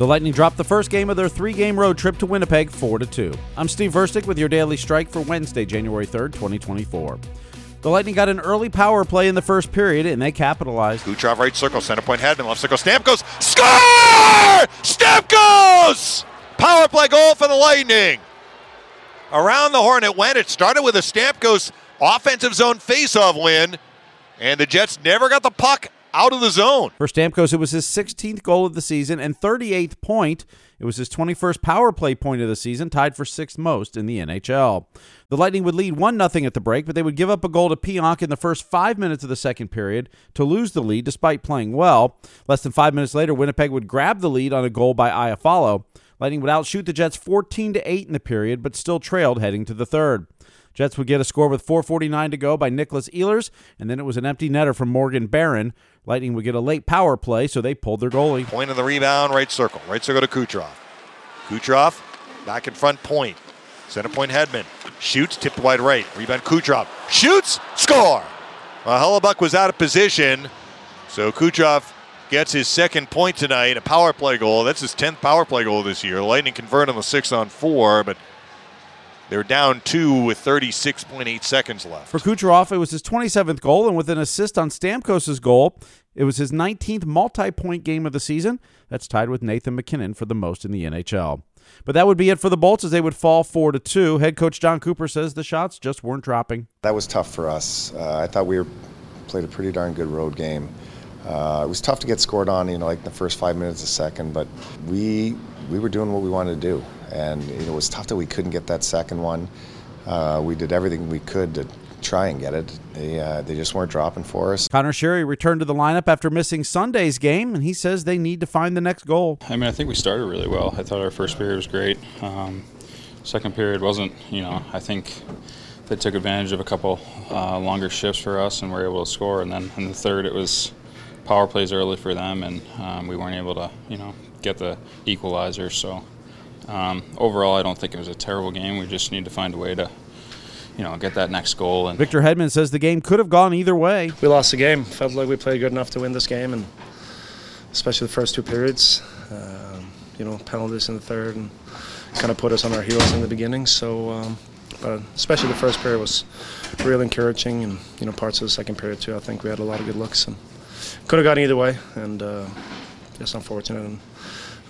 The Lightning dropped the first game of their three-game road trip to Winnipeg 4-2. I'm Steve Verstic with your daily strike for Wednesday, January 3rd, 2024. The Lightning got an early power play in the first period, and they capitalized. Kucherov right circle, center point Hedman, left circle, Stamkos, score! Stamkos! Power play goal for the Lightning. Around the horn it went. It started with a Stamkos offensive zone faceoff win, and the Jets never got the puck out of the zone. For Stamkos, it was his 16th goal of the season and 38th point. It was his 21st power play point of the season, tied for sixth most in the NHL. The Lightning would lead 1 0 at the break, but they would give up a goal to Pionk in the first five minutes of the second period to lose the lead despite playing well. Less than five minutes later, Winnipeg would grab the lead on a goal by Iafallo. Lightning would outshoot the Jets 14 to 8 in the period, but still trailed heading to the third. Jets would get a score with 4.49 to go by Nicholas Ehlers, and then it was an empty netter from Morgan Barron. Lightning would get a late power play, so they pulled their goalie. Point of the rebound, right circle. Right circle to Kucherov. Kucherov back in front point. Center point Hedman. Shoots, tipped wide right. Rebound Kucherov. Shoots, score! Well, Hellebuyck was out of position, so Kucherov gets his second point tonight, a power play goal. That's his 10th power play goal this year. Lightning convert on the 6 on 4, but they're down two with 36.8 seconds left. For Kucherov, it was his 27th goal, and with an assist on Stamkos' goal, it was his 19th multi point game of the season. That's tied with Nathan MacKinnon for the most in the NHL. But that would be it for the Bolts as they would fall 4 to 2. Head coach Jon Cooper says the shots just weren't dropping. That was tough for us. Uh, I thought we were, played a pretty darn good road game. Uh, it was tough to get scored on, you know, like the first five minutes a second, but we we were doing what we wanted to do, and you know, it was tough that we couldn't get that second one. Uh, we did everything we could to try and get it. They uh, they just weren't dropping for us. Conor Sheary returned to the lineup after missing Sunday's game, and he says they need to find the next goal. I mean, I think we started really well. I thought our first period was great. Um, second period wasn't. You know, I think they took advantage of a couple uh, longer shifts for us and were able to score. And then in the third, it was power plays early for them, and um, we weren't able to, you know, get the equalizer. So um, overall, I don't think it was a terrible game. We just need to find a way to, you know, get that next goal. And Victor Hedman says the game could have gone either way. We lost the game. Felt like we played good enough to win this game, and especially the first two periods. Um, you know, penalties in the third, and kind of put us on our heels in the beginning. So. Um, but especially the first period was real encouraging, and you know parts of the second period too. I think we had a lot of good looks, and could have gone either way, and uh, just unfortunate. And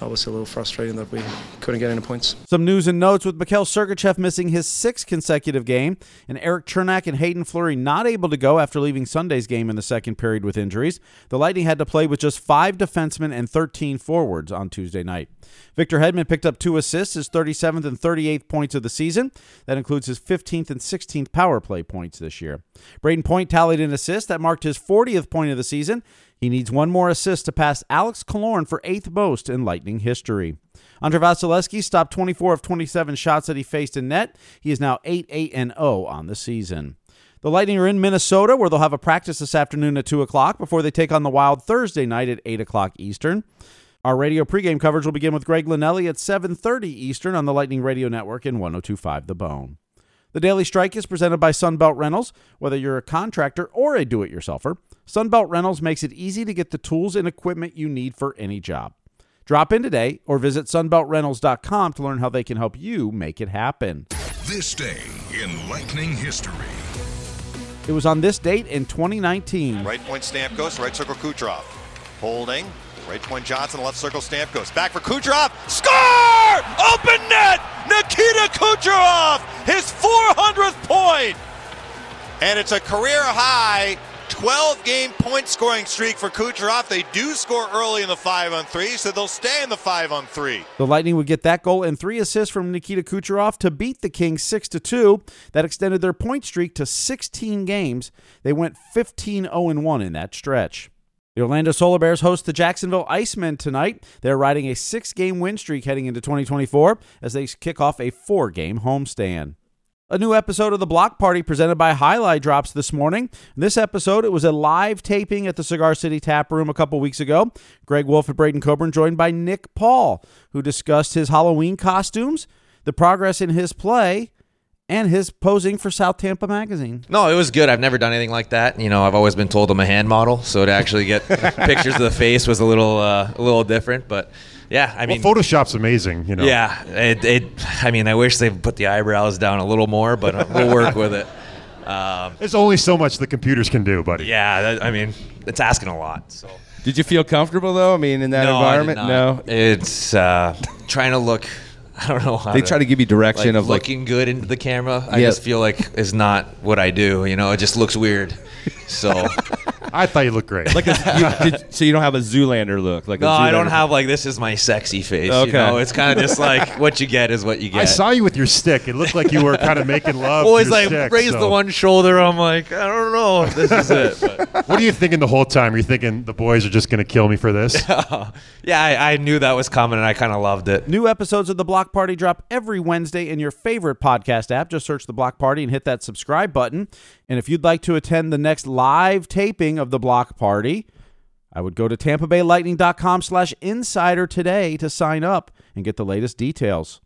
obviously a little frustrating that we couldn't get any points. Some news and notes with Mikhail Sergachev missing his sixth consecutive game, and Erik Cernak and Haydn Fleury not able to go after leaving Sunday's game in the second period with injuries. The Lightning had to play with just five defensemen and 13 forwards on Tuesday night. Victor Hedman picked up two assists, his 37th and 38th points of the season. That includes his 15th and 16th power play points this year. Brayden Point tallied an assist that marked his 40th point of the season he needs one more assist to pass Alex Killorn for eighth most in Lightning history. Andrei Vasilevskiy stopped 24 of 27 shots that he faced in net. He is now 8 8 0 on the season. The Lightning are in Minnesota, where they'll have a practice this afternoon at 2 o'clock before they take on the Wild Thursday night at 8 o'clock Eastern. Our radio pregame coverage will begin with Greg Linelli at 7.30 Eastern on the Lightning Radio Network in 1025 The Bone. The Daily Strike is presented by Sunbelt Rentals. Whether you're a contractor or a do-it-yourselfer, Sunbelt Rentals makes it easy to get the tools and equipment you need for any job. Drop in today or visit sunbeltrentals.com to learn how they can help you make it happen. This day in Lightning history. It was on this date in 2019. Right point Stamkos, right circle Kucherov. Holding, right point Johnson, left circle Stamkos. Back for Kucherov. Score! Open net! Nikita Kucherov, his 400th point! And it's a career high 12 game point scoring streak for Kucherov. They do score early in the 5 on 3, so they'll stay in the 5 on 3. The Lightning would get that goal and three assists from Nikita Kucherov to beat the Kings 6 to 2. That extended their point streak to 16 games. They went 15 0 1 in that stretch. The Orlando Solar Bears host the Jacksonville Icemen tonight. They're riding a six game win streak heading into 2024 as they kick off a four game homestand. A new episode of the Block Party presented by Highlight drops this morning. In this episode, it was a live taping at the Cigar City Tap Room a couple weeks ago. Greg Wolf and Braydon Coburn joined by Nick Paul, who discussed his Halloween costumes, the progress in his play, and his posing for South Tampa Magazine. No, it was good. I've never done anything like that. You know, I've always been told I'm a hand model, so to actually get pictures of the face was a little uh, a little different, but yeah, I Well, mean, Photoshop's amazing. You know. yeah, it, it. I mean, I wish they put the eyebrows down a little more, but uh, we'll work with it. Um, There's only so much the computers can do, buddy. yeah, that, I mean, it's asking a lot. So Did you feel comfortable though? I mean, in that no, I did environment, not. no. It's uh, trying to look. I don't know how They try to give you direction like, of like looking good into the camera. I Yeah. just feel like is not what I do. You know, it just looks weird. So I thought you looked great. like a, you, did, so you don't have a Zoolander look like. no, a I don't Zoolander- have like this is my sexy face. Okay. You know, it's kind of just like what you get is what you get. I saw you with your stick. It looked like you were kind of making love. Always your like stick, raise so- the one shoulder. I'm like, I don't know if this is it. But What are you thinking the whole time? You're you thinking the boys are just going to kill me for this? yeah, I, I knew that was coming, and I kind of loved it. New episodes of The Block Party drop every Wednesday in your favorite podcast app. Just search The Block Party and hit that subscribe button. And if you'd like to attend the next live taping of The Block Party, I would go to tampabaylightning.com slash insider today to sign up and get the latest details.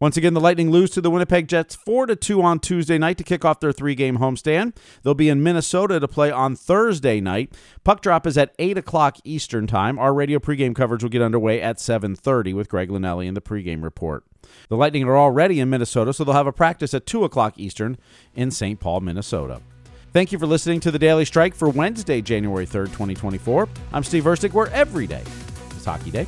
Once again, the Lightning lose to the Winnipeg Jets 4 to 2 on Tuesday night to kick off their three-game homestand. They'll be in Minnesota to play on Thursday night. Puck drop is at 8 o'clock Eastern Time. Our radio pregame coverage will get underway at 7.30 with Greg Linnelli in the pregame report. The Lightning are already in Minnesota, so they'll have a practice at 2 o'clock Eastern in St. Paul, Minnesota. Thank you for listening to the Daily Strike for Wednesday, January 3rd, 2024. I'm Steve Erstig, where every day is Hockey Day.